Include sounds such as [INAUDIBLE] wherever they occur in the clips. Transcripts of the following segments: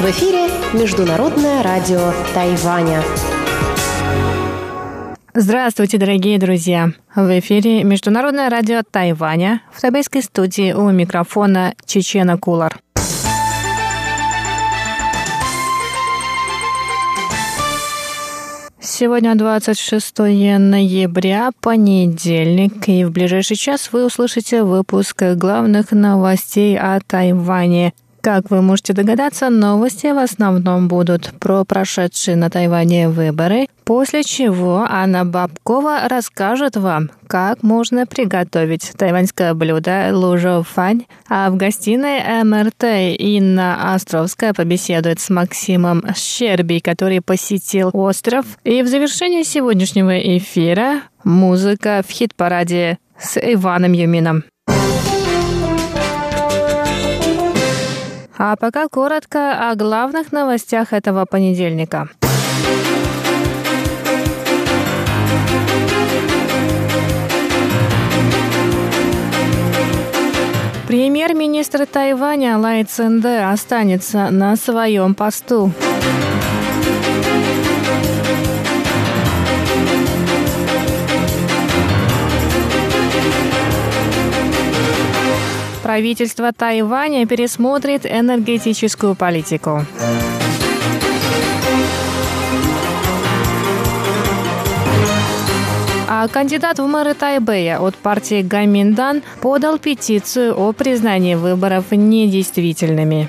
В эфире Международное радио Тайваня. Здравствуйте, дорогие друзья! В эфире Международное радио Тайваня в тайбэйской студии у микрофона Чечена Кулар. Сегодня 26 ноября, понедельник, и в ближайший час вы услышите выпуск главных новостей о Тайване – как вы можете догадаться, новости в основном будут про прошедшие на Тайване выборы, после чего Анна Бабкова расскажет вам, как можно приготовить тайваньское блюдо лужо фань, а в гостиной МРТ Инна Островская побеседует с Максимом Щерби, который посетил остров. И в завершении сегодняшнего эфира музыка в хит-параде с Иваном Юмином. А пока коротко о главных новостях этого понедельника. Премьер-министр Тайваня Лай Цинде останется на своем посту. Правительство Тайваня пересмотрит энергетическую политику. А кандидат в мэры Тайбэя от партии Гаминдан подал петицию о признании выборов недействительными.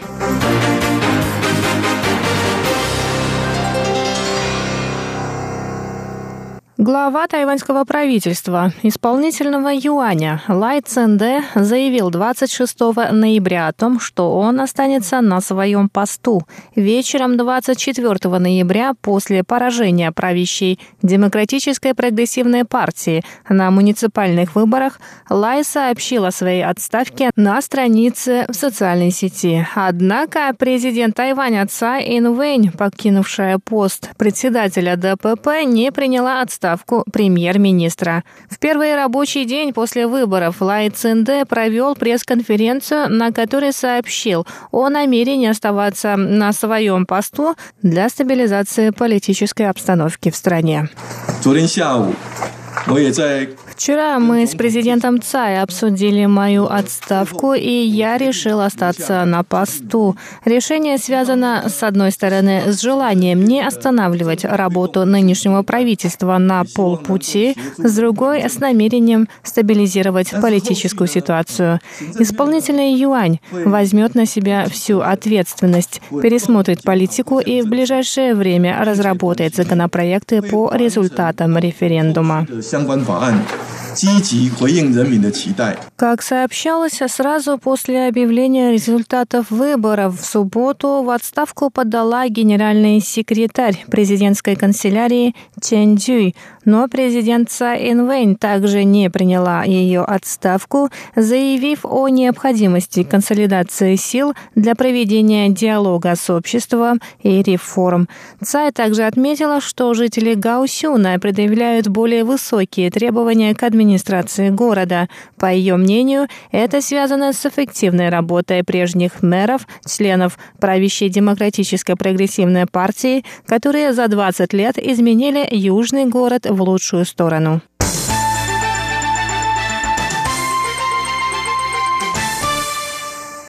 Глава тайваньского правительства, исполнительного юаня Лай Ценде заявил 26 ноября о том, что он останется на своем посту. Вечером 24 ноября после поражения правящей Демократической прогрессивной партии на муниципальных выборах Лай сообщил о своей отставке на странице в социальной сети. Однако президент Тайваня Цай Инвэнь, покинувшая пост председателя ДПП, не приняла отставку отставку премьер-министра. В первый рабочий день после выборов Лай Цинде провел пресс-конференцию, на которой сообщил о намерении оставаться на своем посту для стабилизации политической обстановки в стране. Вчера мы с президентом Цай обсудили мою отставку, и я решил остаться на посту. Решение связано, с одной стороны, с желанием не останавливать работу нынешнего правительства на полпути, с другой — с намерением стабилизировать политическую ситуацию. Исполнительный юань возьмет на себя всю ответственность, пересмотрит политику и в ближайшее время разработает законопроекты по результатам референдума. Как сообщалось, сразу после объявления результатов выборов в субботу в отставку подала генеральный секретарь президентской канцелярии Чен Цзюй, но президент Цай Инвэнь также не приняла ее отставку, заявив о необходимости консолидации сил для проведения диалога с обществом и реформ. Цай также отметила, что жители Гаусюна предъявляют более высокие требования к администрации города. По ее мнению, это связано с эффективной работой прежних мэров, членов правящей демократической прогрессивной партии, которые за 20 лет изменили южный город в лучшую сторону.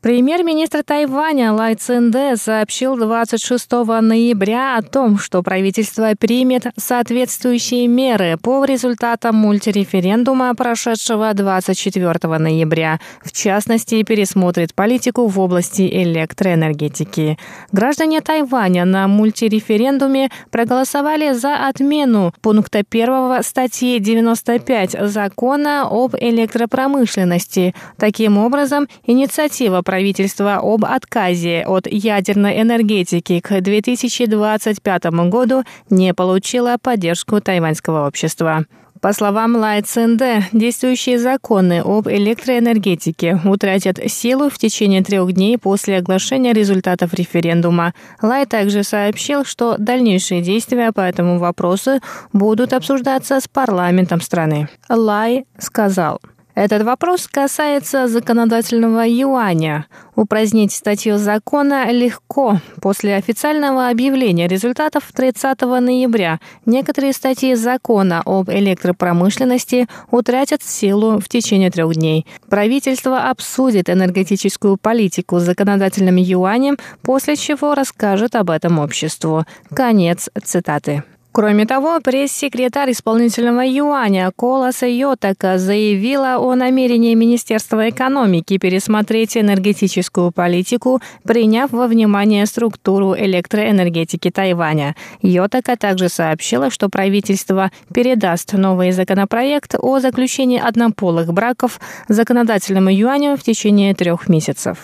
Премьер-министр Тайваня Лай Цинде сообщил 26 ноября о том, что правительство примет соответствующие меры по результатам мультиреферендума, прошедшего 24 ноября. В частности, пересмотрит политику в области электроэнергетики. Граждане Тайваня на мультиреферендуме проголосовали за отмену пункта 1 статьи 95 закона об электропромышленности. Таким образом, инициатива правительства об отказе от ядерной энергетики к 2025 году не получила поддержку тайваньского общества. По словам Лай Цинде, действующие законы об электроэнергетике утратят силу в течение трех дней после оглашения результатов референдума. Лай также сообщил, что дальнейшие действия по этому вопросу будут обсуждаться с парламентом страны. Лай сказал – этот вопрос касается законодательного юаня. Упразднить статью закона легко. После официального объявления результатов 30 ноября некоторые статьи закона об электропромышленности утратят силу в течение трех дней. Правительство обсудит энергетическую политику с законодательным юанем, после чего расскажет об этом обществу. Конец цитаты. Кроме того, пресс-секретарь исполнительного юаня Коласа Йотака заявила о намерении Министерства экономики пересмотреть энергетическую политику, приняв во внимание структуру электроэнергетики Тайваня. Йотака также сообщила, что правительство передаст новый законопроект о заключении однополых браков законодательному юаню в течение трех месяцев.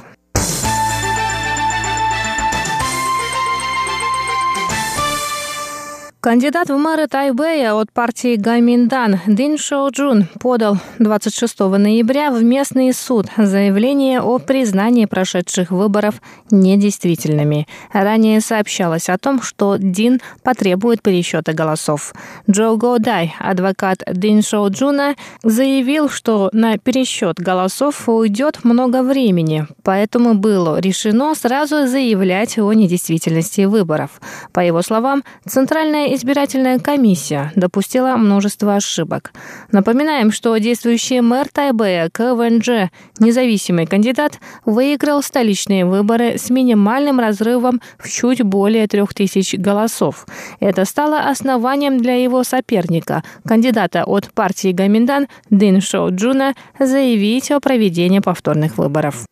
Кандидат в мэры Тайбэя от партии Гаминдан Дин Шоу Джун подал 26 ноября в местный суд заявление о признании прошедших выборов недействительными. Ранее сообщалось о том, что Дин потребует пересчета голосов. Джо Годай, адвокат Дин Шоу Джуна, заявил, что на пересчет голосов уйдет много времени, поэтому было решено сразу заявлять о недействительности выборов. По его словам, Центральная избирательная комиссия допустила множество ошибок. Напоминаем, что действующий мэр Тайбэя КВНЖ, независимый кандидат, выиграл столичные выборы с минимальным разрывом в чуть более трех тысяч голосов. Это стало основанием для его соперника, кандидата от партии Гоминьдан Дин Шоу Джуна, заявить о проведении повторных выборов.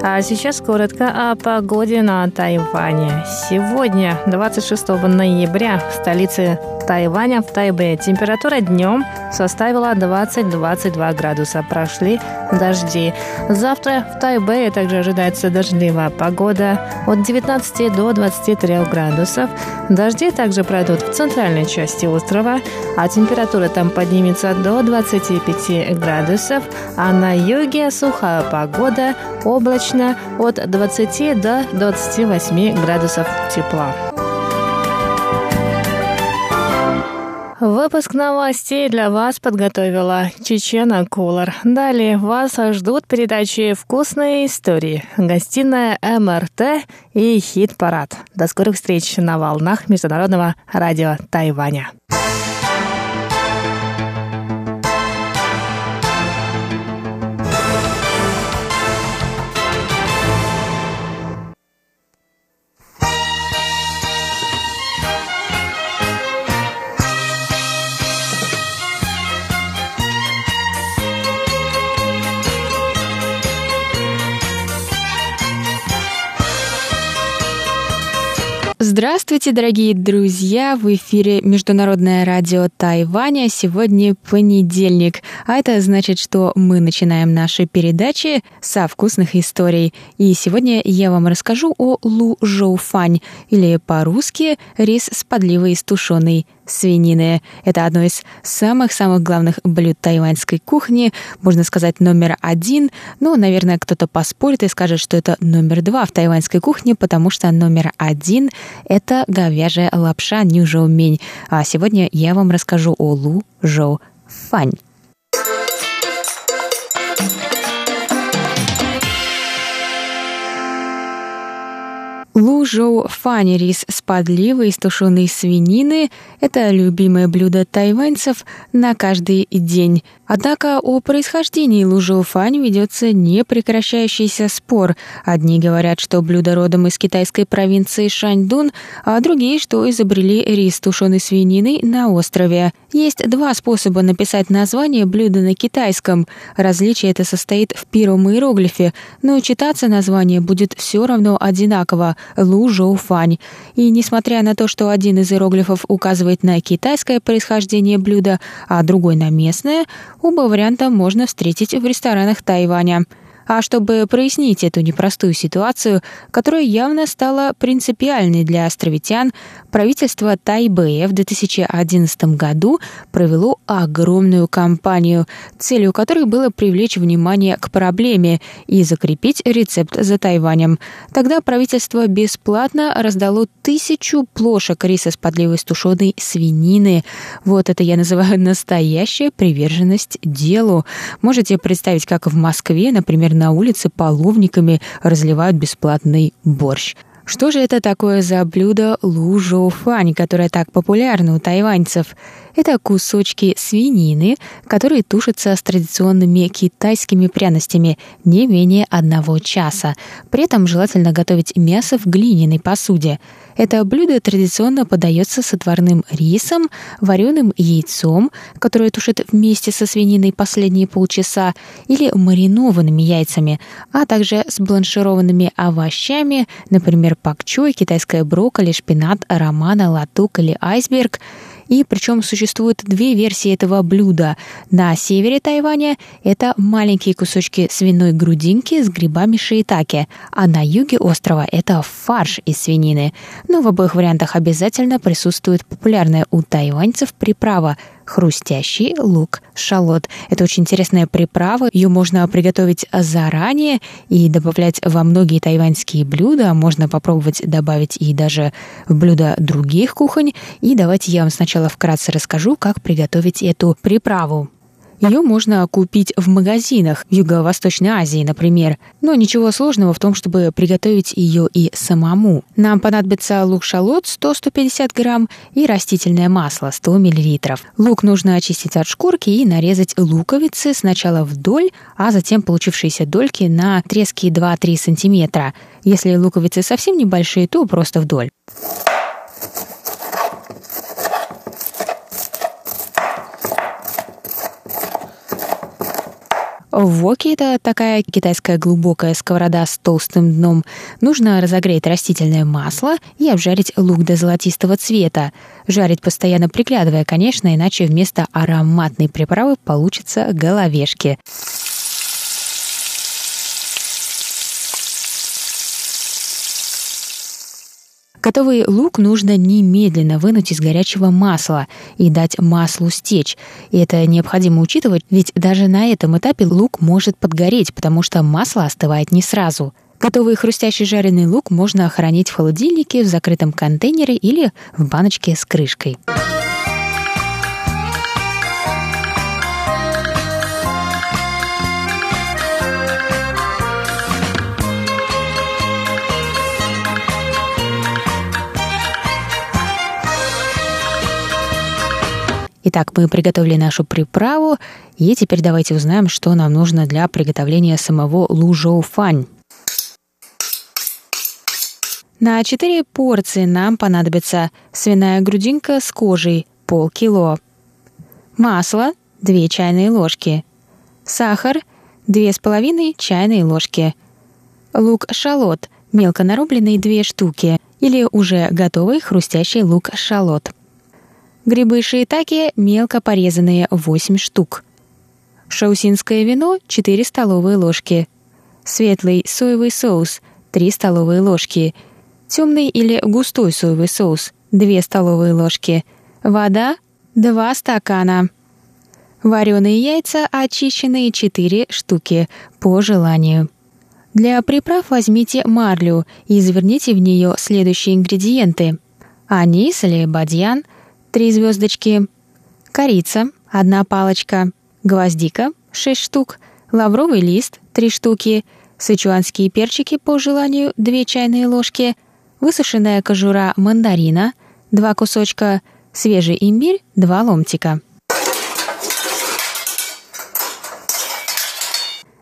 А сейчас коротко о погоде на Тайване. Сегодня, 26 ноября, в столице Тайваня, в Тайбе, температура днем составила 20-22 градуса. Прошли дожди. Завтра в Тайбе также ожидается дождливая погода от 19 до 23 градусов. Дожди также пройдут в центральной части острова, а температура там поднимется до 25 градусов, а на юге сухая погода, облачно от 20 до 28 градусов тепла. Выпуск новостей для вас подготовила Чечена Кулар. Далее вас ждут передачи «Вкусные истории», гостиная МРТ и хит-парад. До скорых встреч на волнах Международного радио Тайваня. Здравствуйте, дорогие друзья! В эфире Международное радио Тайваня. Сегодня понедельник, а это значит, что мы начинаем наши передачи со вкусных историй. И сегодня я вам расскажу о лу жоу фань, или по-русски рис с подливой из тушеной свинины. Это одно из самых-самых главных блюд тайваньской кухни, можно сказать, номер один. Ну, наверное, кто-то поспорит и скажет, что это номер два в тайваньской кухне, потому что номер один — это говяжья лапша нюжоумень. А сегодня я вам расскажу о лу жоу фань. Лужоу фани рис с подливой из тушеной свинины – это любимое блюдо тайваньцев на каждый день. Однако о происхождении лужоу фань ведется непрекращающийся спор. Одни говорят, что блюдо родом из китайской провинции Шаньдун, а другие, что изобрели рис тушеной свининой на острове. Есть два способа написать название блюда на китайском. Различие это состоит в первом иероглифе, но читаться название будет все равно одинаково – Лу Жоу Фань. И несмотря на то, что один из иероглифов указывает на китайское происхождение блюда, а другой на местное, оба варианта можно встретить в ресторанах Тайваня. А чтобы прояснить эту непростую ситуацию, которая явно стала принципиальной для островитян, правительство Тайбэя в 2011 году провело огромную кампанию, целью которой было привлечь внимание к проблеме и закрепить рецепт за Тайванем. Тогда правительство бесплатно раздало тысячу плошек риса с подливой с свинины. Вот это я называю настоящая приверженность делу. Можете представить, как в Москве, например, на улице половниками разливают бесплатный борщ. Что же это такое за блюдо лужоуфань, которое так популярно у тайваньцев? Это кусочки свинины, которые тушатся с традиционными китайскими пряностями не менее одного часа. При этом желательно готовить мясо в глиняной посуде. Это блюдо традиционно подается с отварным рисом, вареным яйцом, которое тушит вместе со свининой последние полчаса, или маринованными яйцами, а также с бланшированными овощами, например, пакчой, китайское брокколи, шпинат, романа, латук или айсберг – и причем существует две версии этого блюда. На севере Тайваня это маленькие кусочки свиной грудинки с грибами шиитаке, а на юге острова это фарш из свинины. Но в обоих вариантах обязательно присутствует популярная у тайваньцев приправа хрустящий лук шалот. Это очень интересная приправа. Ее можно приготовить заранее и добавлять во многие тайваньские блюда. Можно попробовать добавить и даже в блюда других кухонь. И давайте я вам сначала вкратце расскажу, как приготовить эту приправу. Ее можно купить в магазинах в Юго-Восточной Азии, например. Но ничего сложного в том, чтобы приготовить ее и самому. Нам понадобится лук-шалот 100-150 грамм и растительное масло 100 миллилитров. Лук нужно очистить от шкурки и нарезать луковицы сначала вдоль, а затем получившиеся дольки на трески 2-3 сантиметра. Если луковицы совсем небольшие, то просто вдоль. Воки – это такая китайская глубокая сковорода с толстым дном. Нужно разогреть растительное масло и обжарить лук до золотистого цвета. Жарить постоянно приглядывая, конечно, иначе вместо ароматной приправы получится головешки. Готовый лук нужно немедленно вынуть из горячего масла и дать маслу стечь. И это необходимо учитывать, ведь даже на этом этапе лук может подгореть, потому что масло остывает не сразу. Готовый хрустящий жареный лук можно хранить в холодильнике, в закрытом контейнере или в баночке с крышкой. Итак, мы приготовили нашу приправу, и теперь давайте узнаем, что нам нужно для приготовления самого лужоу фань. На 4 порции нам понадобится свиная грудинка с кожей полкило, масло 2 чайные ложки, сахар 2,5 чайные ложки, лук-шалот мелко нарубленный 2 штуки или уже готовый хрустящий лук-шалот – Грибы шиитаки мелко порезанные 8 штук. Шаусинское вино 4 столовые ложки. Светлый соевый соус 3 столовые ложки. Темный или густой соевый соус 2 столовые ложки. Вода 2 стакана. Вареные яйца очищенные 4 штуки по желанию. Для приправ возьмите марлю и заверните в нее следующие ингредиенты. Анис или бадьян – три звездочки, корица, одна палочка, гвоздика, шесть штук, лавровый лист, три штуки, сычуанские перчики по желанию, две чайные ложки, высушенная кожура мандарина, два кусочка, свежий имбирь, два ломтика.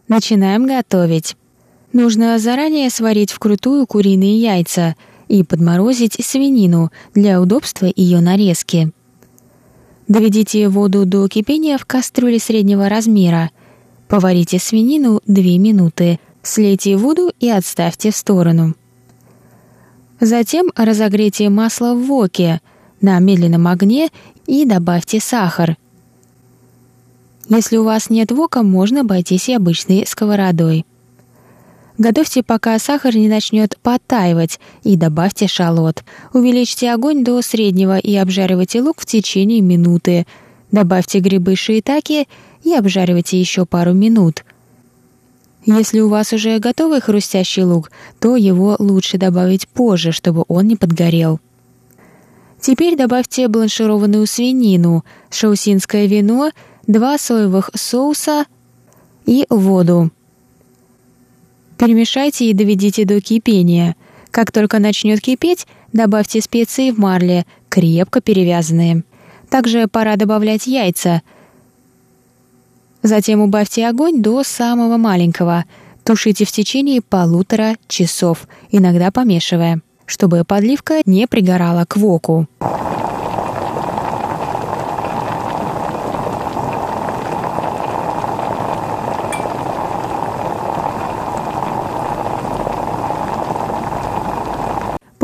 Начинаем готовить. Нужно заранее сварить вкрутую куриные яйца – и подморозить свинину для удобства ее нарезки. Доведите воду до кипения в кастрюле среднего размера. Поварите свинину 2 минуты, слейте воду и отставьте в сторону. Затем разогрейте масло в воке на медленном огне и добавьте сахар. Если у вас нет вока, можно обойтись и обычной сковородой. Готовьте, пока сахар не начнет подтаивать, и добавьте шалот. Увеличьте огонь до среднего и обжаривайте лук в течение минуты. Добавьте грибы шиитаки и обжаривайте еще пару минут. Если у вас уже готовый хрустящий лук, то его лучше добавить позже, чтобы он не подгорел. Теперь добавьте бланшированную свинину, шаусинское вино, два соевых соуса и воду. Перемешайте и доведите до кипения. Как только начнет кипеть, добавьте специи в марле, крепко перевязанные. Также пора добавлять яйца. Затем убавьте огонь до самого маленького. Тушите в течение полутора часов, иногда помешивая, чтобы подливка не пригорала к воку.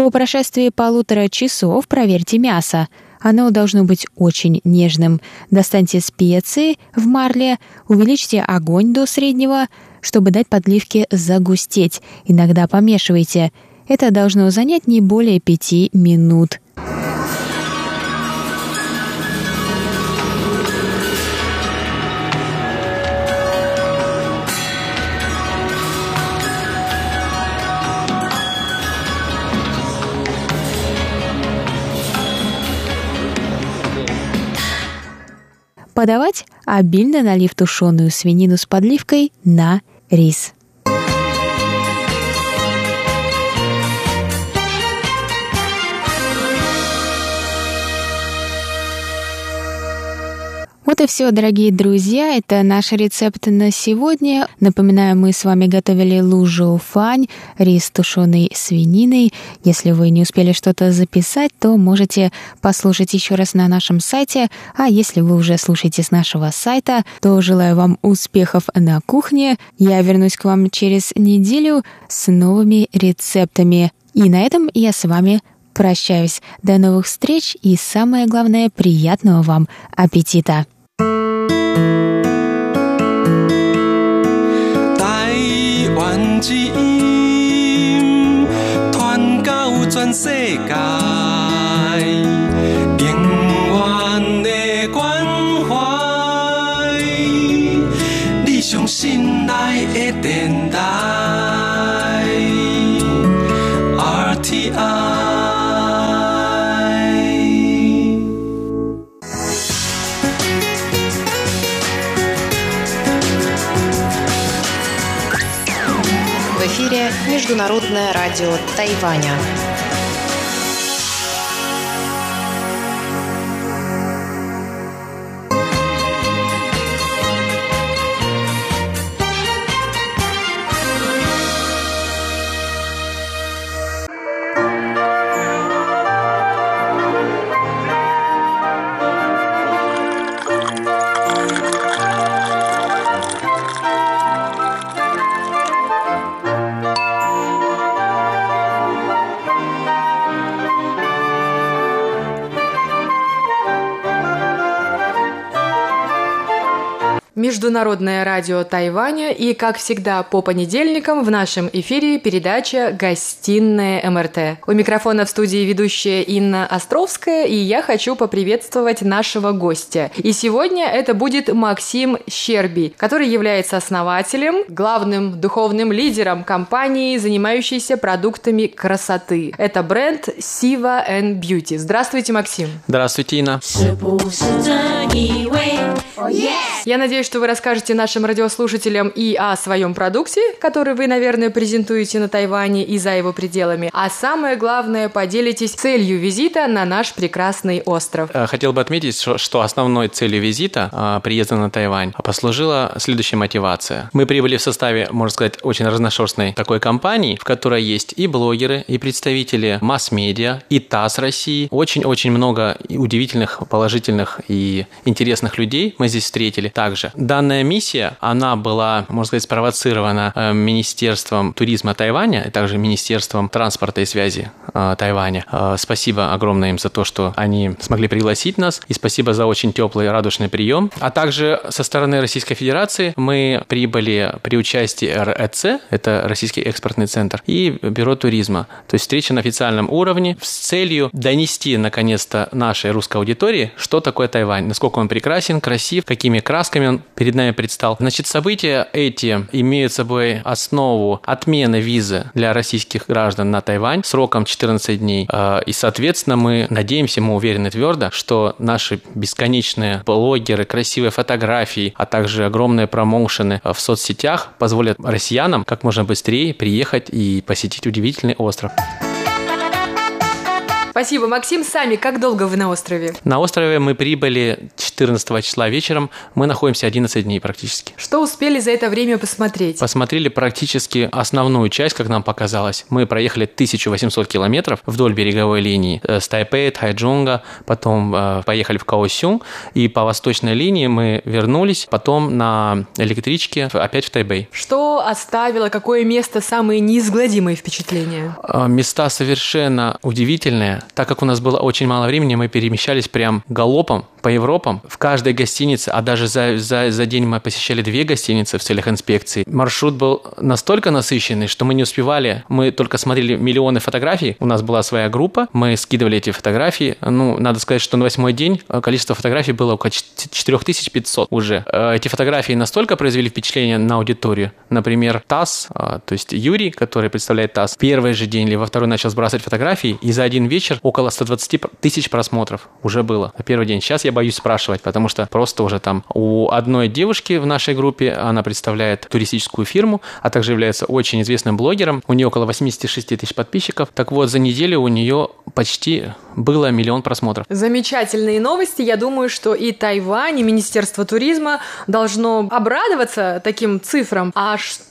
По прошествии полутора часов проверьте мясо. Оно должно быть очень нежным. Достаньте специи в марле, увеличьте огонь до среднего, чтобы дать подливке загустеть. Иногда помешивайте. Это должно занять не более пяти минут. Подавать, обильно налив тушеную свинину с подливкой на рис. Вот и все, дорогие друзья. Это наш рецепт на сегодня. Напоминаю, мы с вами готовили лужу фань, рис тушеный свининой. Если вы не успели что-то записать, то можете послушать еще раз на нашем сайте. А если вы уже слушаете с нашего сайта, то желаю вам успехов на кухне. Я вернусь к вам через неделю с новыми рецептами. И на этом я с вами прощаюсь. До новых встреч и самое главное, приятного вам аппетита! 之 Международное радио Тайваня. Международное радио Тайваня и, как всегда, по понедельникам в нашем эфире передача «Гостиная МРТ». У микрофона в студии ведущая Инна Островская, и я хочу поприветствовать нашего гостя. И сегодня это будет Максим Щерби, который является основателем, главным духовным лидером компании, занимающейся продуктами красоты. Это бренд Siva and Beauty. Здравствуйте, Максим. Здравствуйте, Инна. Я надеюсь, что вы расскажете нашим радиослушателям и о своем продукте, который вы, наверное, презентуете на Тайване и за его пределами, а самое главное, поделитесь целью визита на наш прекрасный остров. Э, хотел бы отметить, что основной целью визита, а, приезда на Тайвань, послужила следующая мотивация. Мы прибыли в составе, можно сказать, очень разношерстной такой компании, в которой есть и блогеры, и представители масс-медиа, и ТАСС России, очень-очень много удивительных, положительных и интересных людей, мы здесь встретили также. Данная миссия, она была, можно сказать, спровоцирована э, Министерством туризма Тайваня, и также Министерством транспорта и связи э, Тайваня. Э, спасибо огромное им за то, что они смогли пригласить нас, и спасибо за очень теплый, радушный прием. А также со стороны Российской Федерации мы прибыли при участии РЭЦ, это Российский экспортный центр, и Бюро туризма. То есть встреча на официальном уровне с целью донести, наконец-то, нашей русской аудитории, что такое Тайвань, насколько он прекрасен, красив, какими красками он перед нами предстал. Значит, события эти имеют собой основу отмены визы для российских граждан на Тайвань сроком 14 дней. А, и, соответственно, мы надеемся, мы уверены твердо, что наши бесконечные блогеры, красивые фотографии, а также огромные промоушены в соцсетях позволят россиянам как можно быстрее приехать и посетить удивительный остров. Спасибо, Максим. Сами, как долго вы на острове? На острове мы прибыли 14 числа вечером. Мы находимся 11 дней практически. Что успели за это время посмотреть? Посмотрели практически основную часть, как нам показалось. Мы проехали 1800 километров вдоль береговой линии э, с Тайпэй, Тайджунга, потом э, поехали в Каосюн, и по восточной линии мы вернулись, потом на электричке опять в Тайбэй. Что оставило, какое место самые неизгладимые впечатления? Э, места совершенно удивительные так как у нас было очень мало времени, мы перемещались прям галопом по Европам. В каждой гостинице, а даже за, за, за день мы посещали две гостиницы в целях инспекции. Маршрут был настолько насыщенный, что мы не успевали. Мы только смотрели миллионы фотографий. У нас была своя группа. Мы скидывали эти фотографии. Ну, надо сказать, что на восьмой день количество фотографий было около 4500 уже. Э, эти фотографии настолько произвели впечатление на аудиторию. Например, ТАСС, э, то есть Юрий, который представляет ТАСС, первый же день или во второй начал сбрасывать фотографии, и за один вечер около 120 тысяч просмотров уже было на первый день. Сейчас я боюсь спрашивать, потому что просто уже там у одной девушки в нашей группе, она представляет туристическую фирму, а также является очень известным блогером. У нее около 86 тысяч подписчиков. Так вот, за неделю у нее почти было миллион просмотров. Замечательные новости. Я думаю, что и Тайвань, и Министерство туризма должно обрадоваться таким цифрам. А что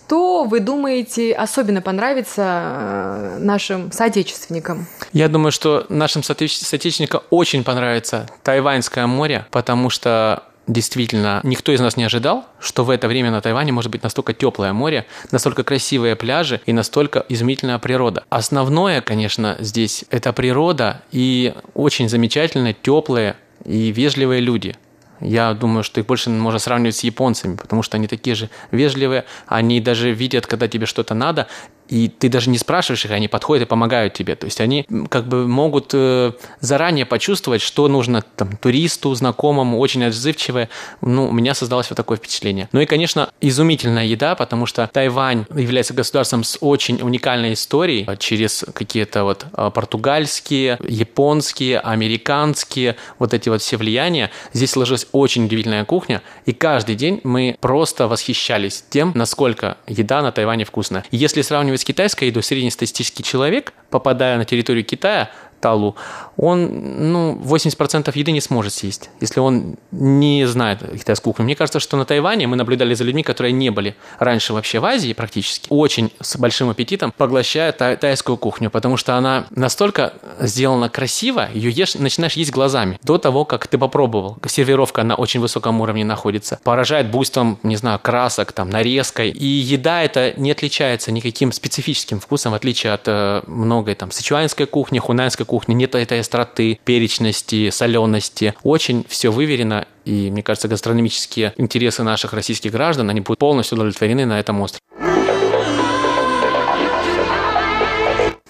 вы думаете особенно понравится э, нашим соотечественникам? Я думаю, что нашим соотечественникам очень понравится Тайваньское море, потому что действительно никто из нас не ожидал, что в это время на Тайване может быть настолько теплое море, настолько красивые пляжи и настолько изумительная природа. Основное, конечно, здесь это природа и очень замечательные, теплые и вежливые люди. Я думаю, что их больше можно сравнивать с японцами, потому что они такие же вежливые, они даже видят, когда тебе что-то надо, и ты даже не спрашиваешь их, они подходят и помогают тебе. То есть они как бы могут э, заранее почувствовать, что нужно там, туристу, знакомому, очень отзывчивое. Ну, у меня создалось вот такое впечатление. Ну и, конечно, изумительная еда, потому что Тайвань является государством с очень уникальной историей через какие-то вот э, португальские, японские, американские, вот эти вот все влияния. Здесь сложилась очень удивительная кухня, и каждый день мы просто восхищались тем, насколько еда на Тайване вкусная. Если сравнивать с китайской едой среднестатистический человек, попадая на территорию Китая, Талу, он ну, 80% еды не сможет съесть, если он не знает китайскую кухню. Мне кажется, что на Тайване мы наблюдали за людьми, которые не были раньше вообще в Азии практически, очень с большим аппетитом поглощают тай тайскую кухню, потому что она настолько сделана красиво, ее ешь, начинаешь есть глазами до того, как ты попробовал. Сервировка на очень высоком уровне находится. Поражает буйством, не знаю, красок, там, нарезкой. И еда это не отличается никаким специфическим вкусом, в отличие от э, многой там сычуанской кухни, хунанской кухни, нет этой остроты, перечности, солености. Очень все выверено, и, мне кажется, гастрономические интересы наших российских граждан, они будут полностью удовлетворены на этом острове.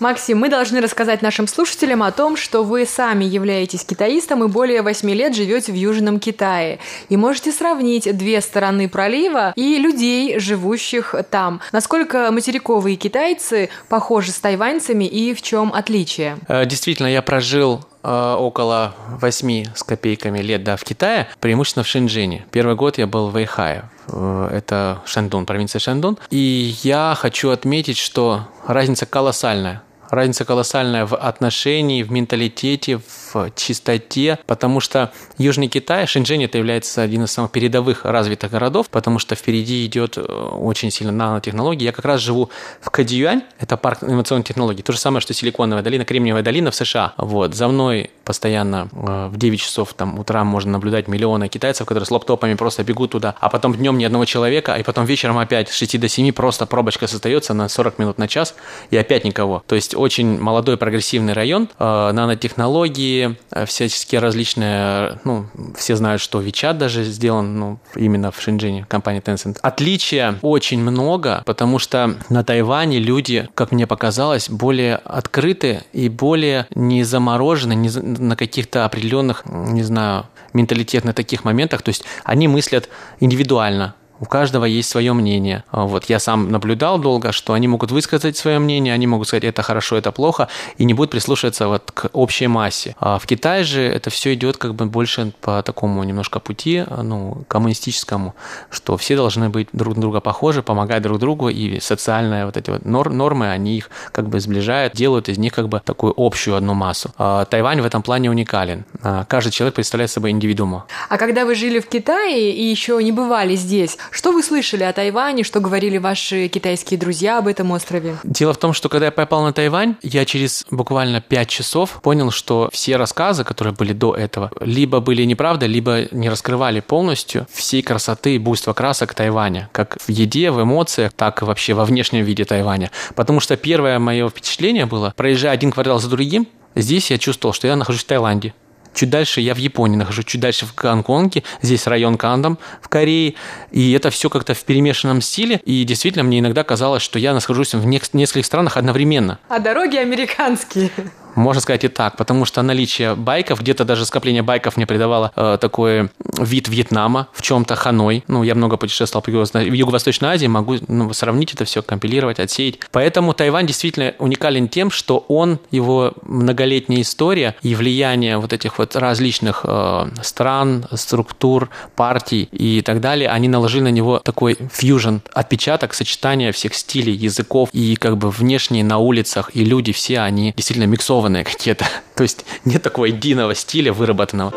Максим, мы должны рассказать нашим слушателям о том, что вы сами являетесь китаистом и более 8 лет живете в Южном Китае. И можете сравнить две стороны пролива и людей, живущих там. Насколько материковые китайцы похожи с тайваньцами и в чем отличие? Э, действительно, я прожил э, около 8 с копейками лет да, в Китае, преимущественно в Шэньчжэне. Первый год я был в Вэйхае, э, это Шандун, провинция Шандун. И я хочу отметить, что разница колоссальная разница колоссальная в отношении, в менталитете, в чистоте, потому что Южный Китай, Шэньчжэнь это является один из самых передовых развитых городов, потому что впереди идет э, очень сильно нанотехнологии. Я как раз живу в Кадиюань, это парк инновационных технологий, то же самое, что Силиконовая долина, Кремниевая долина в США. Вот, за мной постоянно э, в 9 часов там утра можно наблюдать миллионы китайцев, которые с лаптопами просто бегут туда, а потом днем ни одного человека, и потом вечером опять с 6 до 7 просто пробочка создается на 40 минут на час, и опять никого. То есть очень молодой прогрессивный район, э, нанотехнологии, э, всяческие различные, ну, все знают, что WeChat даже сделан ну, именно в Шэньчжэне, компания Tencent. Отличия очень много, потому что на Тайване люди, как мне показалось, более открыты и более не заморожены не на каких-то определенных, не знаю, менталитетных таких моментах. То есть они мыслят индивидуально, у каждого есть свое мнение. А вот я сам наблюдал долго, что они могут высказать свое мнение, они могут сказать, это хорошо, это плохо, и не будут прислушиваться вот к общей массе. А в Китае же это все идет как бы больше по такому немножко пути, ну, коммунистическому, что все должны быть друг на друга похожи, помогать друг другу, и социальные вот эти вот нормы, они их как бы сближают, делают из них как бы такую общую одну массу. А Тайвань в этом плане уникален. Каждый человек представляет собой индивидуума. А когда вы жили в Китае и еще не бывали здесь, что вы слышали о Тайване? Что говорили ваши китайские друзья об этом острове? Дело в том, что когда я попал на Тайвань, я через буквально 5 часов понял, что все рассказы, которые были до этого, либо были неправда, либо не раскрывали полностью всей красоты и буйства красок Тайваня, как в еде, в эмоциях, так и вообще во внешнем виде Тайваня. Потому что первое мое впечатление было, проезжая один квартал за другим, здесь я чувствовал, что я нахожусь в Таиланде. Чуть дальше я в Японии нахожусь, чуть дальше в Гонконге, здесь район Кандам в Корее, и это все как-то в перемешанном стиле, и действительно мне иногда казалось, что я нахожусь в нескольких странах одновременно. А дороги американские. Можно сказать и так, потому что наличие байков, где-то даже скопление байков мне придавало э, такой вид Вьетнама, в чем-то Ханой. Ну, я много путешествовал по Юго-Восточной Азии, могу ну, сравнить это все, компилировать, отсеять. Поэтому Тайвань действительно уникален тем, что он, его многолетняя история и влияние вот этих вот различных э, стран, структур, партий и так далее, они наложили на него такой фьюжн, отпечаток, сочетание всех стилей, языков и как бы внешние на улицах, и люди все, они действительно миксованы нарисованные какие-то. [LAUGHS] То есть нет такого единого стиля выработанного.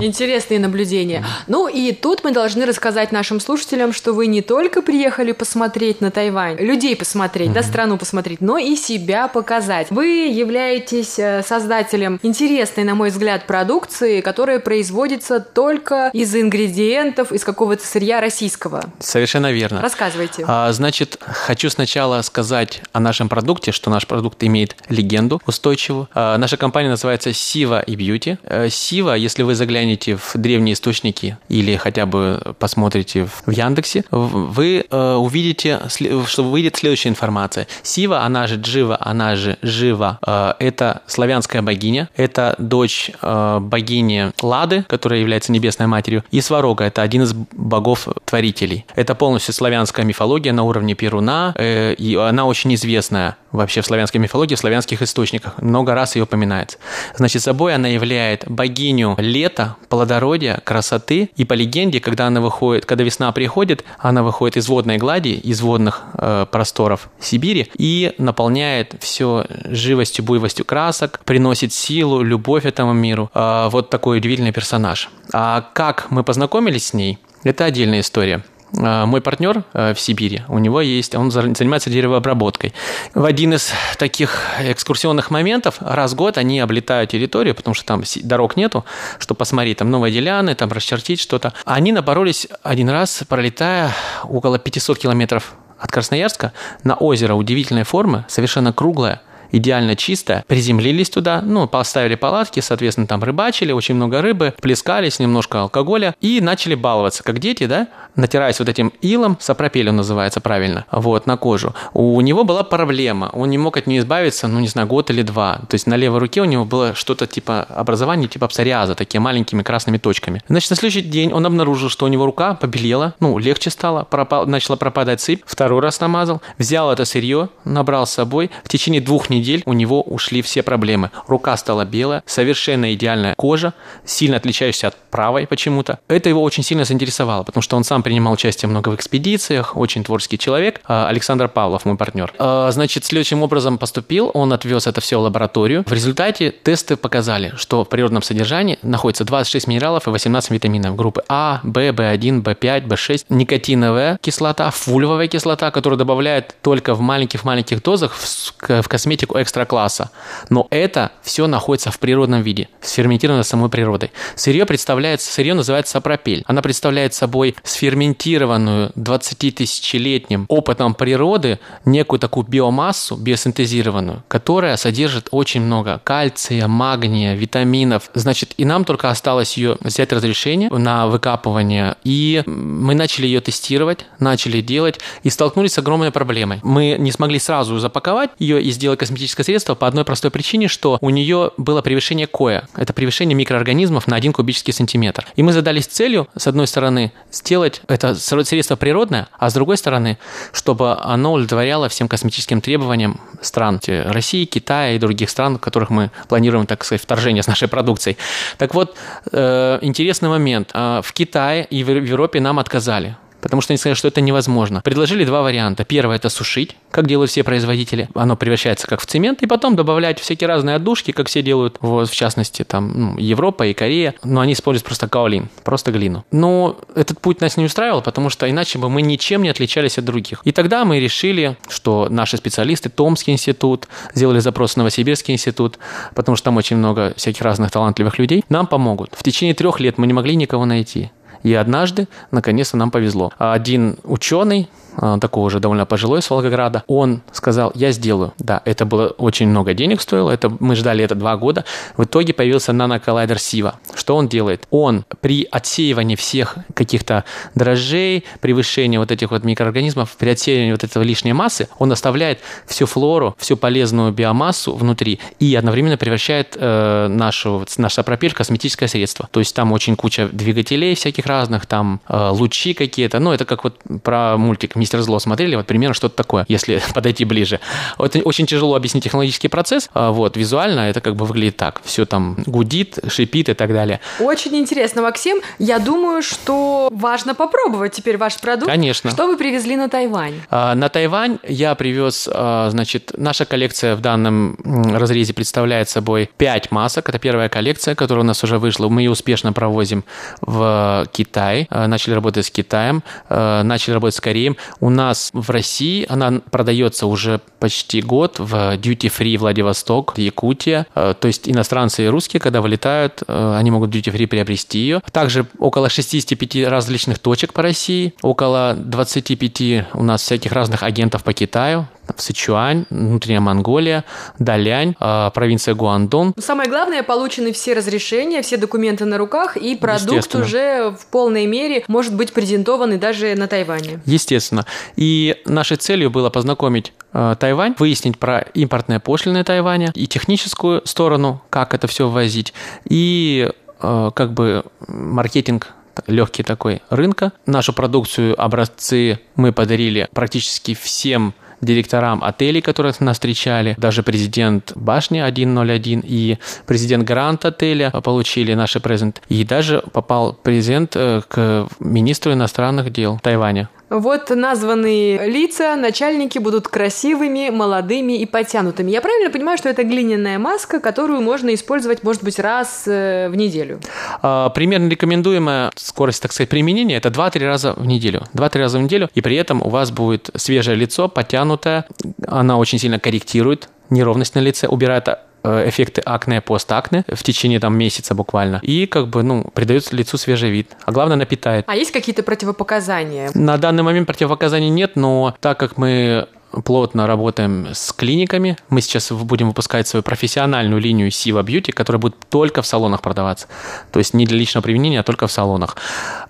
Интересные наблюдения. Ну и тут мы должны рассказать нашим слушателям, что вы не только приехали посмотреть на Тайвань, людей посмотреть, да, страну посмотреть, но и себя показать. Вы являетесь э, создателем интересной, на мой взгляд, продукции, которая производится только из ингредиентов, из какого-то сырья российского. Совершенно верно. Рассказывайте. А, значит, хочу сначала сказать о нашем продукте, что наш продукт имеет легенду устойчивую. А, наша компания называется Siva и Beauty. Siva, если вы заглянете заглянете в древние источники или хотя бы посмотрите в Яндексе, вы э, увидите, что выйдет следующая информация. Сива, она же Джива, она же Жива, э, это славянская богиня, это дочь э, богини Лады, которая является небесной матерью, и Сварога, это один из богов-творителей. Это полностью славянская мифология на уровне Перуна, и она очень известная вообще в славянской мифологии, в славянских источниках. Много раз ее упоминается. Значит, собой она являет богиню лета, плодородия, красоты. И по легенде, когда она выходит, когда весна приходит, она выходит из водной глади, из водных э, просторов Сибири и наполняет все живостью, буйвостью красок, приносит силу, любовь этому миру. Э, вот такой удивительный персонаж. А как мы познакомились с ней, это отдельная история. А, мой партнер э, в Сибири, у него есть, он занимается деревообработкой. В один из таких экскурсионных моментов раз в год они облетают территорию, потому что там дорог нету, чтобы посмотреть, там новые деляны, там расчертить что-то. Они напоролись один раз, пролетая около 500 километров от Красноярска на озеро удивительной формы, совершенно круглое, идеально чистая. Приземлились туда, ну, поставили палатки, соответственно, там рыбачили, очень много рыбы, плескались, немножко алкоголя и начали баловаться, как дети, да, натираясь вот этим илом, сапропелем называется правильно, вот, на кожу. У него была проблема, он не мог от нее избавиться, ну, не знаю, год или два. То есть на левой руке у него было что-то типа образование типа псориаза, такие маленькими красными точками. Значит, на следующий день он обнаружил, что у него рука побелела, ну, легче стало, пропал, начала пропадать сыпь, второй раз намазал, взял это сырье, набрал с собой, в течение двух недель недель у него ушли все проблемы. Рука стала белая, совершенно идеальная кожа, сильно отличающаяся от правой почему-то. Это его очень сильно заинтересовало, потому что он сам принимал участие много в экспедициях, очень творческий человек. А, Александр Павлов, мой партнер. А, значит, следующим образом поступил, он отвез это все в лабораторию. В результате тесты показали, что в природном содержании находится 26 минералов и 18 витаминов группы А, В, В1, В5, В6, никотиновая кислота, фульвовая кислота, которую добавляют только в маленьких-маленьких дозах в косметику экстра-класса. Но это все находится в природном виде, сферментировано самой природой. Сырье представляется, сырье называется сапропель. Она представляет собой сферментированную 20-тысячелетним опытом природы некую такую биомассу биосинтезированную, которая содержит очень много кальция, магния, витаминов. Значит, и нам только осталось ее взять разрешение на выкапывание, и мы начали ее тестировать, начали делать, и столкнулись с огромной проблемой. Мы не смогли сразу запаковать ее и сделать косметическое средство по одной простой причине, что у нее было превышение КОЯ. Это превышение микроорганизмов на 1 кубический сантиметр. И мы задались целью, с одной стороны, сделать это средство природное, а с другой стороны, чтобы оно удовлетворяло всем косметическим требованиям стран России, Китая и других стран, в которых мы планируем, так сказать, вторжение с нашей продукцией. Так вот, э, интересный момент. А, в Китае и в Европе нам отказали потому что они сказали, что это невозможно. Предложили два варианта. Первое – это сушить, как делают все производители. Оно превращается как в цемент, и потом добавлять всякие разные отдушки, как все делают, вот, в частности, там, ну, Европа и Корея. Но они используют просто каолин, просто глину. Но этот путь нас не устраивал, потому что иначе бы мы ничем не отличались от других. И тогда мы решили, что наши специалисты, Томский институт, сделали запрос в Новосибирский институт, потому что там очень много всяких разных талантливых людей, нам помогут. В течение трех лет мы не могли никого найти. И однажды, наконец-то, нам повезло. Один ученый, а, такого уже довольно пожилой с Волгограда, он сказал, я сделаю. Да, это было очень много денег стоило, это, мы ждали это два года. В итоге появился наноколлайдер Сива. Что он делает? Он при отсеивании всех каких-то дрожжей, превышении вот этих вот микроорганизмов, при отсеивании вот этого лишней массы, он оставляет всю флору, всю полезную биомассу внутри и одновременно превращает э, нашу, наш сапропель в косметическое средство. То есть там очень куча двигателей всяких разных, там э, лучи какие-то, ну это как вот про мультик «Мистер Зло» смотрели, вот примерно что-то такое, если [LAUGHS] подойти ближе. Вот очень тяжело объяснить технологический процесс, а вот визуально это как бы выглядит так, все там гудит, шипит и так далее. Очень интересно, Максим. Я думаю, что важно попробовать теперь ваш продукт. Конечно. Что вы привезли на Тайвань? А, на Тайвань я привез, а, значит, наша коллекция в данном разрезе представляет собой 5 масок. Это первая коллекция, которая у нас уже вышла. Мы ее успешно провозим в Китай. Начали работать с Китаем, начали работать с Кореей. У нас в России она продается уже почти год в Duty Free Владивосток, Якутия. Э, то есть иностранцы и русские, когда вылетают, э, они могут Duty Free приобрести ее. Также около 65 различных точек по России, около 25 у нас всяких разных агентов по Китаю в Сычуань, внутренняя Монголия, Далянь, э, провинция Гуандун. Самое главное, получены все разрешения, все документы на руках, и продукт уже в полной мере может быть презентован и даже на Тайване. Естественно. И нашей целью было познакомить э, Тайвань, выяснить про импортные пошлины Тайваня и техническую сторону, как это все ввозить, и э, как бы маркетинг легкий такой рынка. Нашу продукцию, образцы мы подарили практически всем директорам отелей, которых нас встречали. Даже президент башни 101 и президент Грант отеля получили наши презент. И даже попал презент э, к министру иностранных дел Тайваня. Вот названные лица, начальники будут красивыми, молодыми и подтянутыми. Я правильно понимаю, что это глиняная маска, которую можно использовать, может быть, раз э, в неделю? А, примерно рекомендуемая скорость, так сказать, применения – это 2-3 раза в неделю. 2-3 раза в неделю, и при этом у вас будет свежее лицо, подтянутое. Она очень сильно корректирует неровность на лице, убирает эффекты акне, постакне в течение там месяца буквально. И как бы, ну, придает лицу свежий вид. А главное, напитает. А есть какие-то противопоказания? На данный момент противопоказаний нет, но так как мы плотно работаем с клиниками. Мы сейчас будем выпускать свою профессиональную линию Siva Beauty, которая будет только в салонах продаваться. То есть не для личного применения, а только в салонах.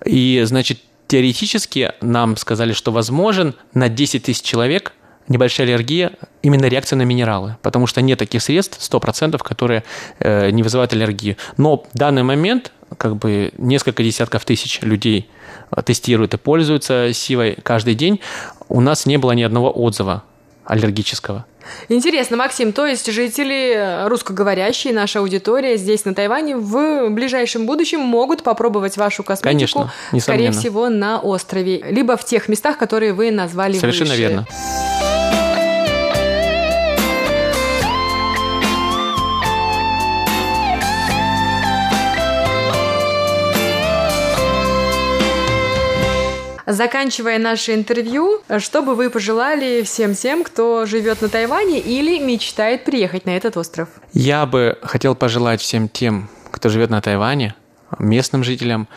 И, значит, теоретически нам сказали, что возможен на 10 тысяч человек небольшая аллергия, именно реакция на минералы, потому что нет таких средств 100%, которые э, не вызывают аллергию. Но в данный момент как бы несколько десятков тысяч людей э, тестируют и пользуются сивой каждый день. У нас не было ни одного отзыва аллергического. Интересно, Максим, то есть жители русскоговорящие, наша аудитория здесь на Тайване в ближайшем будущем могут попробовать вашу косметику, Конечно, скорее всего, на острове, либо в тех местах, которые вы назвали Совершенно выше. верно. Заканчивая наше интервью, что бы вы пожелали всем тем, кто живет на Тайване или мечтает приехать на этот остров? Я бы хотел пожелать всем тем, кто живет на Тайване, местным жителям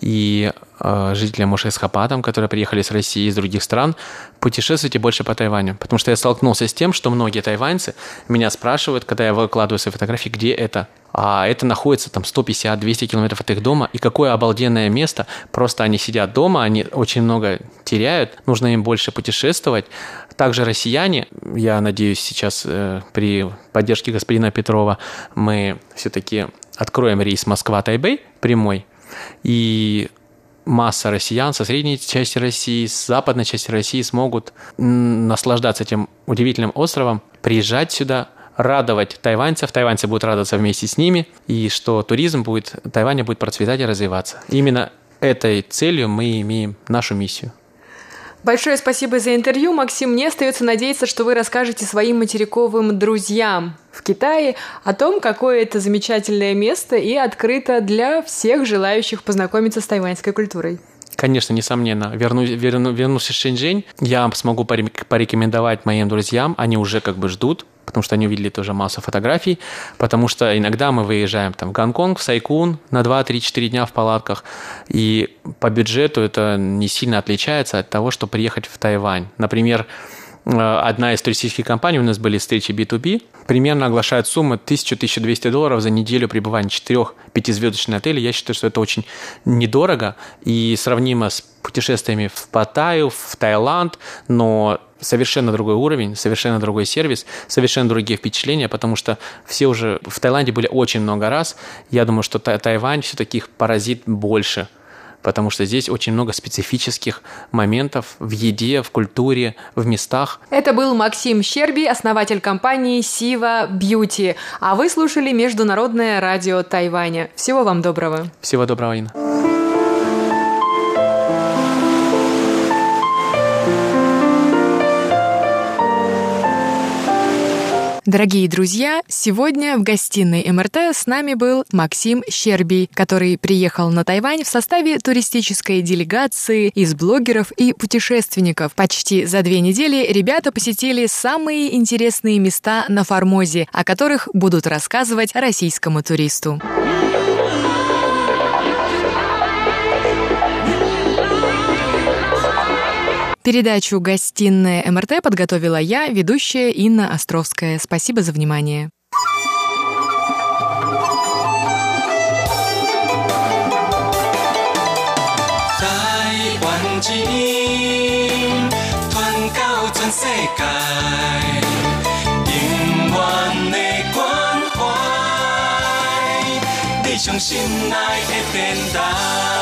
и жителям Мушесхапатам, которые приехали с России и из других стран, путешествуйте больше по Тайваню. Потому что я столкнулся с тем, что многие тайваньцы меня спрашивают, когда я выкладываю свои фотографии, где это. А это находится там 150-200 километров от их дома. И какое обалденное место. Просто они сидят дома, они очень много теряют. Нужно им больше путешествовать. Также россияне, я надеюсь, сейчас э, при поддержке господина Петрова мы все-таки откроем рейс Москва-Тайбэй прямой. И масса россиян со средней части России, с западной части России смогут наслаждаться этим удивительным островом, приезжать сюда, радовать тайваньцев, тайваньцы будут радоваться вместе с ними, и что туризм будет, Тайваня будет процветать и развиваться. Именно этой целью мы имеем нашу миссию. Большое спасибо за интервью, Максим. Мне остается надеяться, что вы расскажете своим материковым друзьям в Китае о том, какое это замечательное место и открыто для всех желающих познакомиться с тайваньской культурой. Конечно, несомненно. Верну, верну, вернусь в Шэньчжэнь, я смогу порек- порекомендовать моим друзьям, они уже как бы ждут, потому что они увидели тоже массу фотографий, потому что иногда мы выезжаем там в Гонконг, в Сайкун на 2-3-4 дня в палатках, и по бюджету это не сильно отличается от того, что приехать в Тайвань. Например, одна из туристических компаний, у нас были встречи B2B, примерно оглашает суммы 1000-1200 долларов за неделю пребывания в 4-5-звездочной отеле. Я считаю, что это очень недорого и сравнимо с путешествиями в Паттайю, в Таиланд, но совершенно другой уровень, совершенно другой сервис, совершенно другие впечатления, потому что все уже в Таиланде были очень много раз. Я думаю, что Тай- Тайвань все-таки их поразит больше, потому что здесь очень много специфических моментов в еде, в культуре, в местах. Это был Максим Щерби, основатель компании Сива Бьюти. А вы слушали Международное радио Тайваня. Всего вам доброго. Всего доброго, Инна. Дорогие друзья, сегодня в гостиной МРТ с нами был Максим Щербий, который приехал на Тайвань в составе туристической делегации из блогеров и путешественников. Почти за две недели ребята посетили самые интересные места на Формозе, о которых будут рассказывать российскому туристу. Передачу «Гостиная МРТ» подготовила я, ведущая Инна Островская. Спасибо за внимание. Hãy subscribe cho kênh Ghiền Mì Gõ Để không bỏ lỡ những video hấp dẫn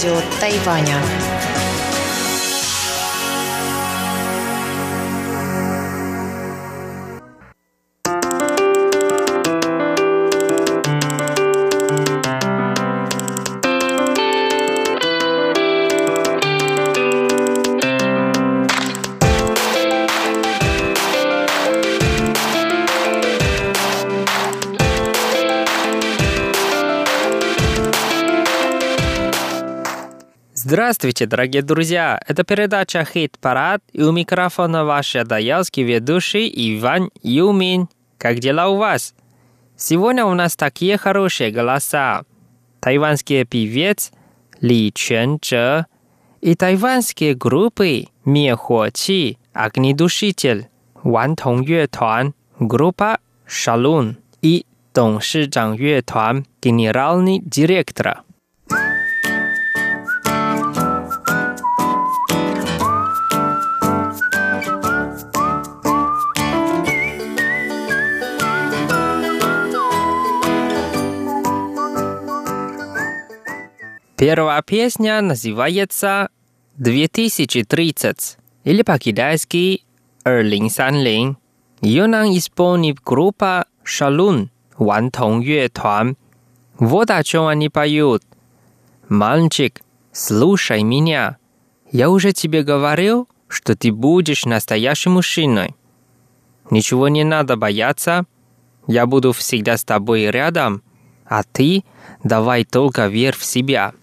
радио Тайваня. Здравствуйте, дорогие друзья! Это передача «Хит Парад» и у микрофона ваш адаялский ведущий Иван Юмин. Как дела у вас? Сегодня у нас такие хорошие голоса. Тайванский певец Ли Ченчжэ и тайванские группы Мехуачи, Огнедушитель, Ван Тонг Юэтуан, группа Шалун и Донши Чжан Юэтуан, генеральный директор. Первая песня называется 2030 или по-китайски 2030. Ее нам исполнит группа Шалун, Ван Тong Юэ Туан. Вот о чем они поют. Мальчик, слушай меня. Я уже тебе говорил, что ты будешь настоящим мужчиной. Ничего не надо бояться. Я буду всегда с тобой рядом. А ты давай только верь в себя.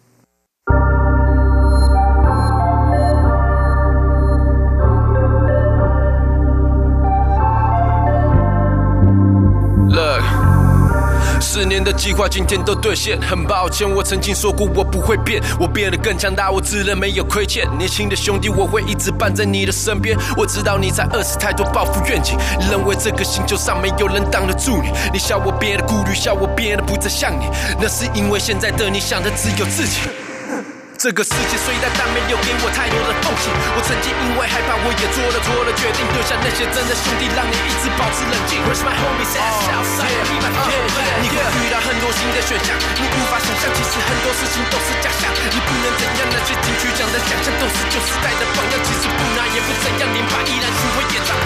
四年的计划今天都兑现，很抱歉，我曾经说过我不会变，我变得更强大，我自认没有亏欠。年轻的兄弟，我会一直伴在你的身边。我知道你在饿死太多抱负愿景，认为这个星球上没有人挡得住你。你笑我变得顾虑，笑我变得不再像你，那是因为现在的你想的只有自己。这个世界虽大，但没有给我太多的风景。我曾经因为害怕，我也做了错的决定。丢下那些真的兄弟，让你一直保持冷静。Where's my homies at? Southside, be my friend. 你会遇到很多新的选项，你无法想象，其实很多事情都是假象。你不能怎样，那些金曲奖的奖项都是旧时代的榜样。其实不拿也不怎样，零八依然巡回演唱会。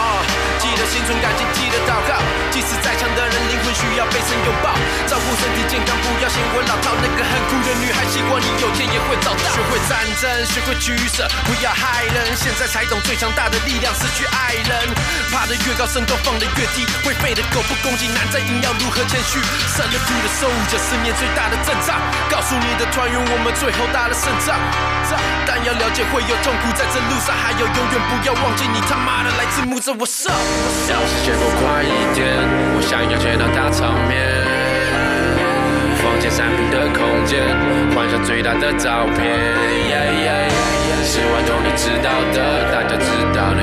啊，记得心存感激，记得祷告。即使再强的人，灵魂需要被神拥抱。照顾身体健康，不要嫌我老套。那个很酷的女孩，希望你有天也会找到。学会战争，学会取舍，不要害人。现在才懂最强大的力量，失去爱人。爬得越高，声都放得越低。会飞的狗不攻击，难在硬要如何谦虚。生了苦的受着失眠最大的阵仗。告诉你的团员，我们最后打了胜仗。但要了解会有痛苦，在这路上还有永远不要忘记，你他妈的来自母着我上。要时间过快一点，我想要见到大场面。一千三平的空间，换上最大的照片。十万多你知道的，大家知道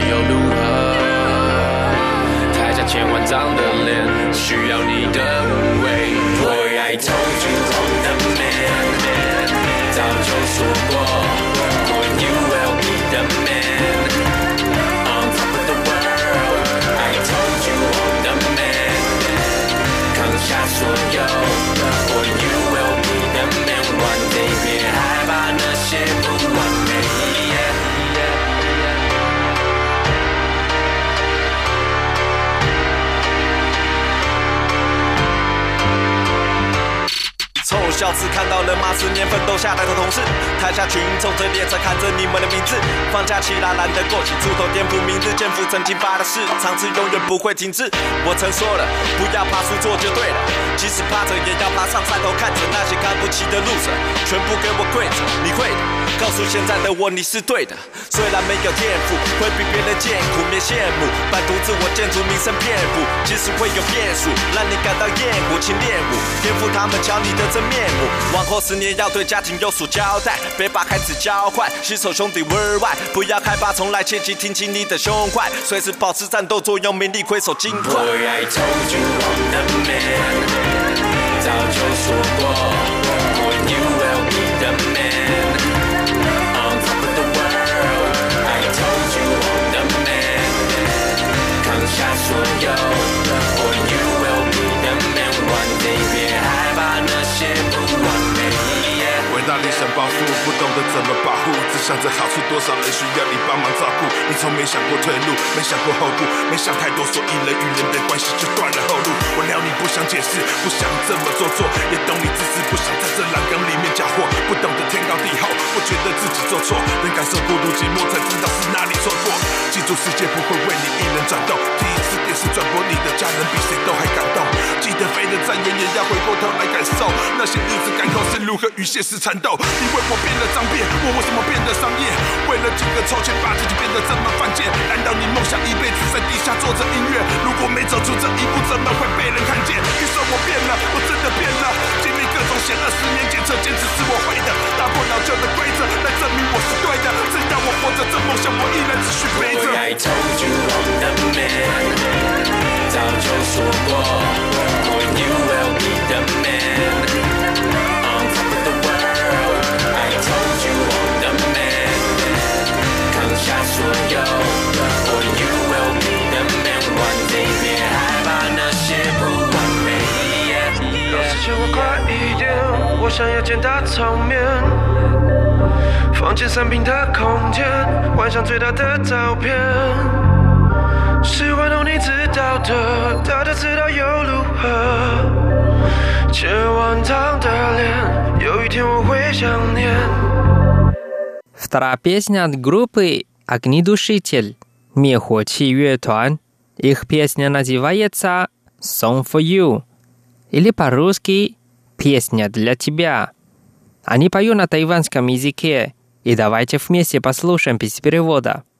从小只看到人马十年奋斗下来的同事，台下群众在列车看着你们的名字。放假起来懒得过起，出头颠覆明日，肩负曾经发的誓，场次永远不会停滞。我曾说了，不要怕输做就对了，即使趴着也要爬上山头，看着那些看不起的路者，全部给我跪着。你会的，告诉现在的我你是对的。虽然没有天赋，会比别人艰苦，别羡慕，半途自我建筑名声遍布，即使会有变数，让你感到厌恶，请练武，颠覆他们瞧你的真面目。往后十年要对家庭有所交代，别把孩子教坏，携手兄弟 worldwide，不要害怕，从来切记挺起你的胸怀，随时保持战斗作用，名利挥手尽快。Boy, I told you I'm the man，早就说过别害怕那些不完美。伟大理想抱负，不懂得怎么保护，只想着好处，多少人需要你帮忙照顾。你从没想过退路，没想过后顾，没想太多，所以人与人的关系就断了后路。我料你不想解释，不想这么做作，也懂你自私，不想在这栏杆里面觉得自己做错，能感受孤独寂寞，才知道是哪里错过。记住，世界不会为你一人转动，第一次电视转播，你的家人比谁都还感动。记得飞的再远，也要回过头来感受那些日子赶口是如何与现实缠斗。因为我变得脏变，我为什么变得商业？为了几个臭钱，把自己变得这么犯贱？难道你梦想一辈子在地下做着音乐？如果没走出这一步，怎么会被人看见？你说我变了，我真的变了，经历各种险恶，十年检测，坚持是我会的，打破老旧的规则，来证明我是对的，只要我活着，这梦想我依然持续背着。I told you I'm the man，早就说过。One day you will be the man。On top of the world。I told you I'm the man。扛下所有。One day you will be the man。One day。想要见大场面。房间三平的空间，幻想最大的照片。喜欢懂你知道的，大家知道又如何？千万张的脸，有一天我会想念。 Вторая песня от группы «Огнедушитель» Мехочи Юэтуан. Их песня называется «Song for You» или по-русски «Песня для тебя». Они поют на тайванском языке, и давайте вместе послушаем без перевода.《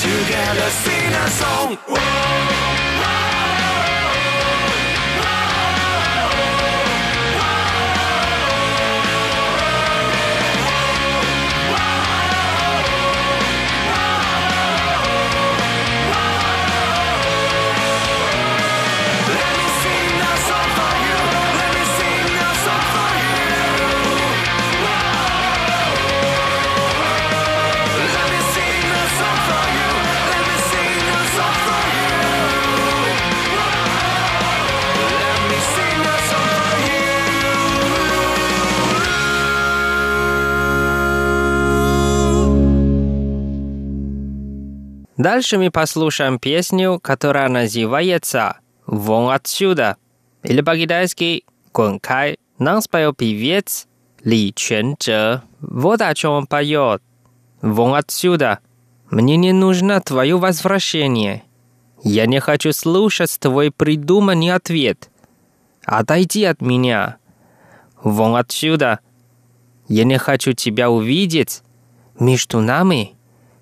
Together sing a song. Whoa. Дальше мы послушаем песню, которая называется «Вон отсюда» или по-китайски «Гон кай». Нам спел певец Ли Чэнчжэ. Вот о чем он поет. «Вон отсюда! Мне не нужно твое возвращение. Я не хочу слушать твой придуманный ответ. Отойди от меня. Вон отсюда! Я не хочу тебя увидеть. Между нами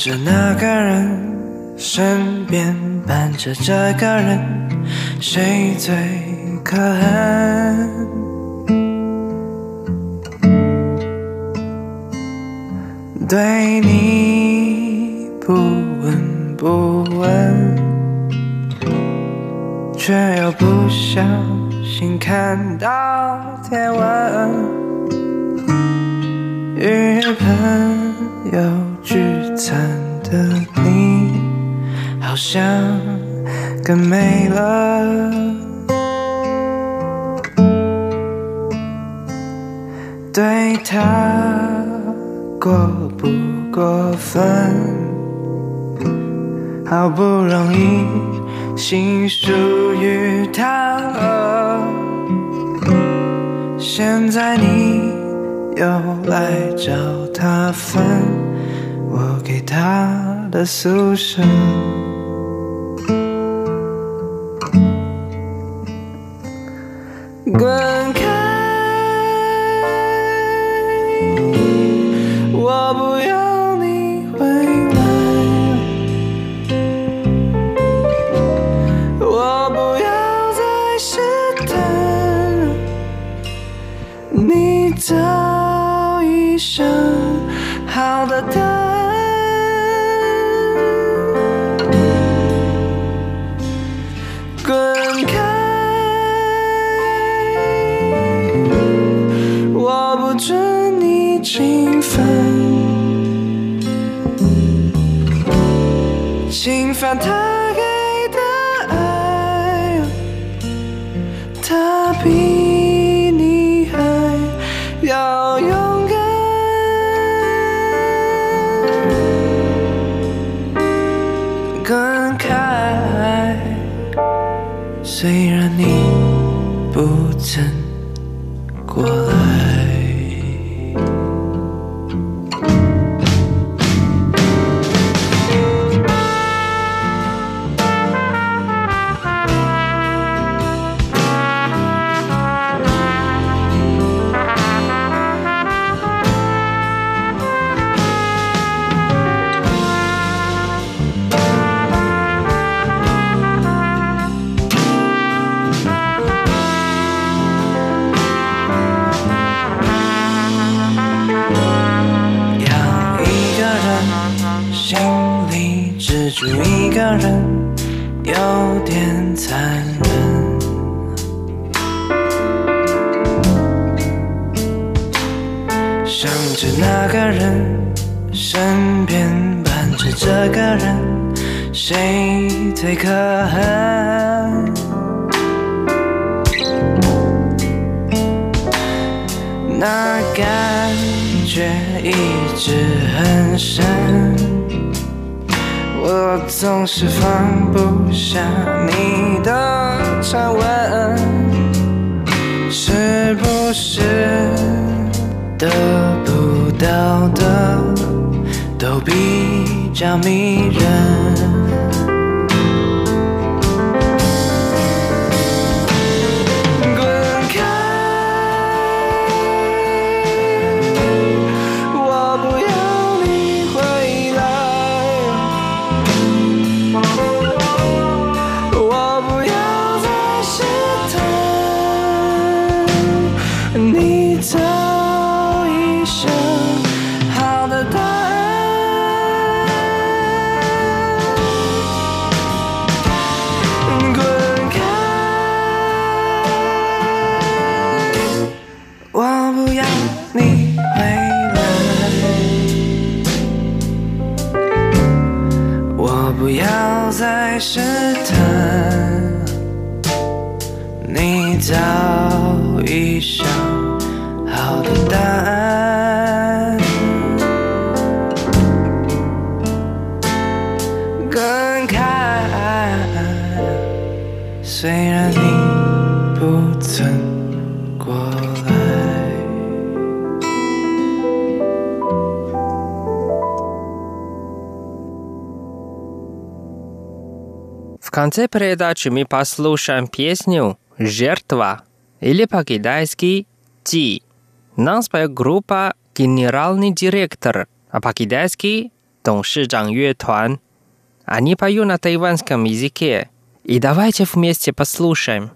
着那个人，身边伴着这个人，谁最可恨？对你不闻不问，却又不小心看到天文，与朋友想更美了。对他过不过分？好不容易心属于他了，现在你又来找他分我给他的宿舍。滚开！我不要你回来，我不要再试探，你早已侵犯他给的爱，他 конце передачи мы послушаем песню «Жертва» или по-китайски «Ти». Нам споет группа «Генеральный директор», а по-китайски «Дон Шижан Юэтуан». Они поют на тайванском языке. И давайте вместе послушаем.《